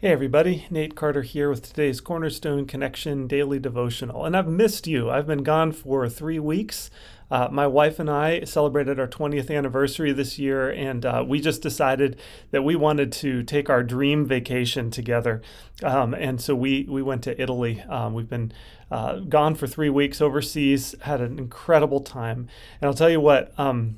Hey, everybody. Nate Carter here with today's Cornerstone Connection Daily Devotional. And I've missed you. I've been gone for three weeks. Uh, my wife and I celebrated our 20th anniversary this year, and uh, we just decided that we wanted to take our dream vacation together. Um, and so we, we went to Italy. Um, we've been uh, gone for three weeks overseas, had an incredible time. And I'll tell you what, um,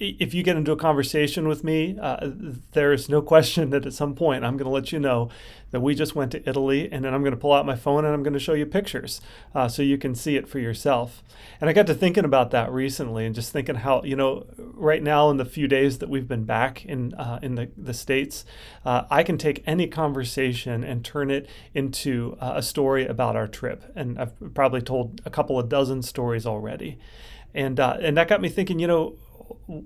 if you get into a conversation with me, uh, there's no question that at some point I'm going to let you know that we just went to Italy, and then I'm going to pull out my phone and I'm going to show you pictures uh, so you can see it for yourself. And I got to thinking about that recently, and just thinking how you know right now in the few days that we've been back in uh, in the the states, uh, I can take any conversation and turn it into uh, a story about our trip, and I've probably told a couple of dozen stories already, and uh, and that got me thinking, you know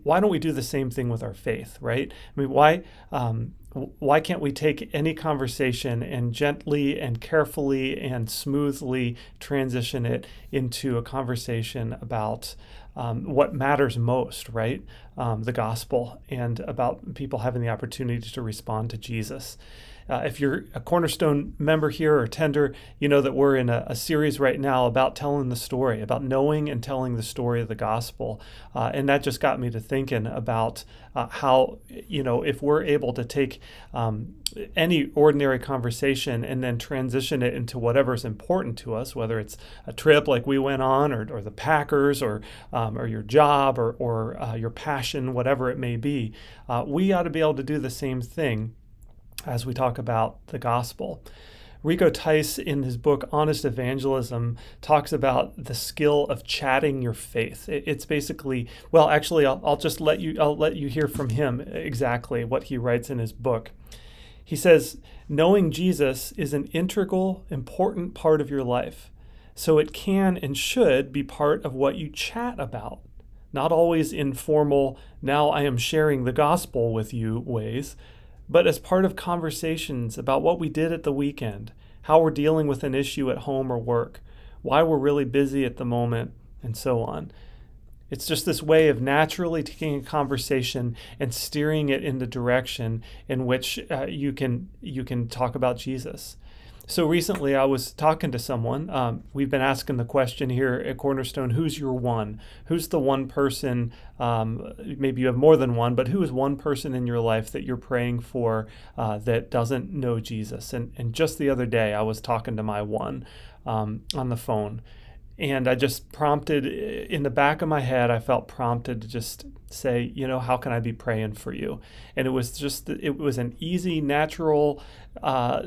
why don't we do the same thing with our faith, right? I mean, why um, why can't we take any conversation and gently and carefully and smoothly transition it into a conversation about um, what matters most, right? Um, the gospel and about people having the opportunity to respond to Jesus. Uh, if you're a Cornerstone member here or tender, you know that we're in a, a, series right now about telling the story, about knowing and telling the story of the gospel. Uh, and that just got me to thinking about uh, how, you know, if we're able to take um, any ordinary conversation and then transition it into whatever's important to us, whether it's a trip like we went on, or, or the Packers, or um, or your job, or or uh, your passion, whatever it may be, uh, we ought to be able to do the same thing as we talk about the gospel. Rico Tice, in his book Honest Evangelism, talks about the skill of chatting your faith. It's basically, well, actually, I'll, I'll, just let you, I'll let you hear from him exactly what he writes in his book. He says, knowing Jesus is an integral, important part of your life, so it can and should be part of what you chat about. Not always informal, now I am sharing the gospel with you ways, but as part of conversations about what we did at the weekend, how we're dealing with an issue at home or work, why we're really busy at the moment, and so on. It's just this way of naturally taking a conversation and steering it in the direction in which uh, you can you can talk about Jesus. So recently, I was talking to someone. Um, we've been asking the question here at Cornerstone who's your one? Who's the one person? Um, maybe you have more than one, but who is one person in your life that you're praying for uh, that doesn't know Jesus? And, and just the other day, I was talking to my one um, on the phone. And I just prompted in the back of my head, I felt prompted to just say, you know, how can I be praying for you? And it was just, it was an easy, natural, uh,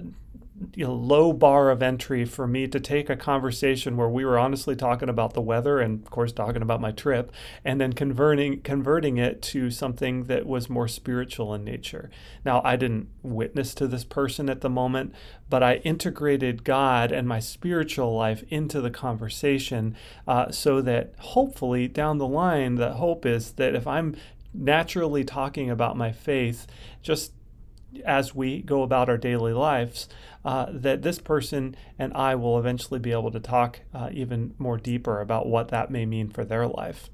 you know, low bar of entry for me to take a conversation where we were honestly talking about the weather and of course talking about my trip and then converting converting it to something that was more spiritual in nature. Now I didn't witness to this person at the moment, but I integrated God and my spiritual life into the conversation uh, so that hopefully down the line the hope is that if I'm naturally talking about my faith just as we go about our daily lives, uh, that this person and I will eventually be able to talk uh, even more deeper about what that may mean for their life.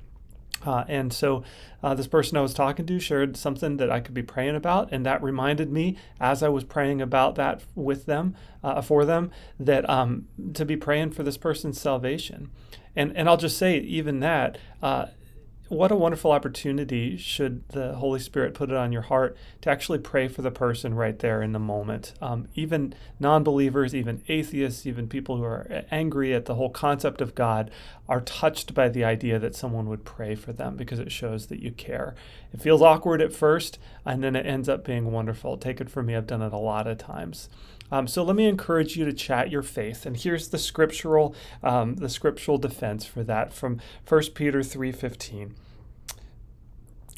Uh, and so, uh, this person I was talking to shared something that I could be praying about, and that reminded me, as I was praying about that with them, uh, for them, that um, to be praying for this person's salvation. And and I'll just say, even that, uh, what a wonderful opportunity should the Holy Spirit put it on your heart to actually pray for the person right there in the moment. Um, even non believers, even atheists, even people who are angry at the whole concept of God are touched by the idea that someone would pray for them because it shows that you care. It feels awkward at first, and then it ends up being wonderful. Take it from me, I've done it a lot of times. Um, so let me encourage you to chat your faith, and here's the scriptural um, the scriptural defense for that from 1 Peter three fifteen.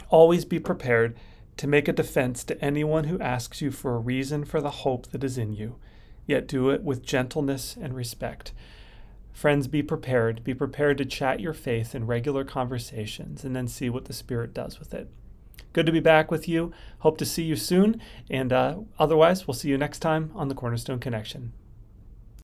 Always be prepared to make a defense to anyone who asks you for a reason for the hope that is in you, yet do it with gentleness and respect. Friends, be prepared. Be prepared to chat your faith in regular conversations and then see what the Spirit does with it. Good to be back with you. Hope to see you soon. And uh, otherwise, we'll see you next time on the Cornerstone Connection.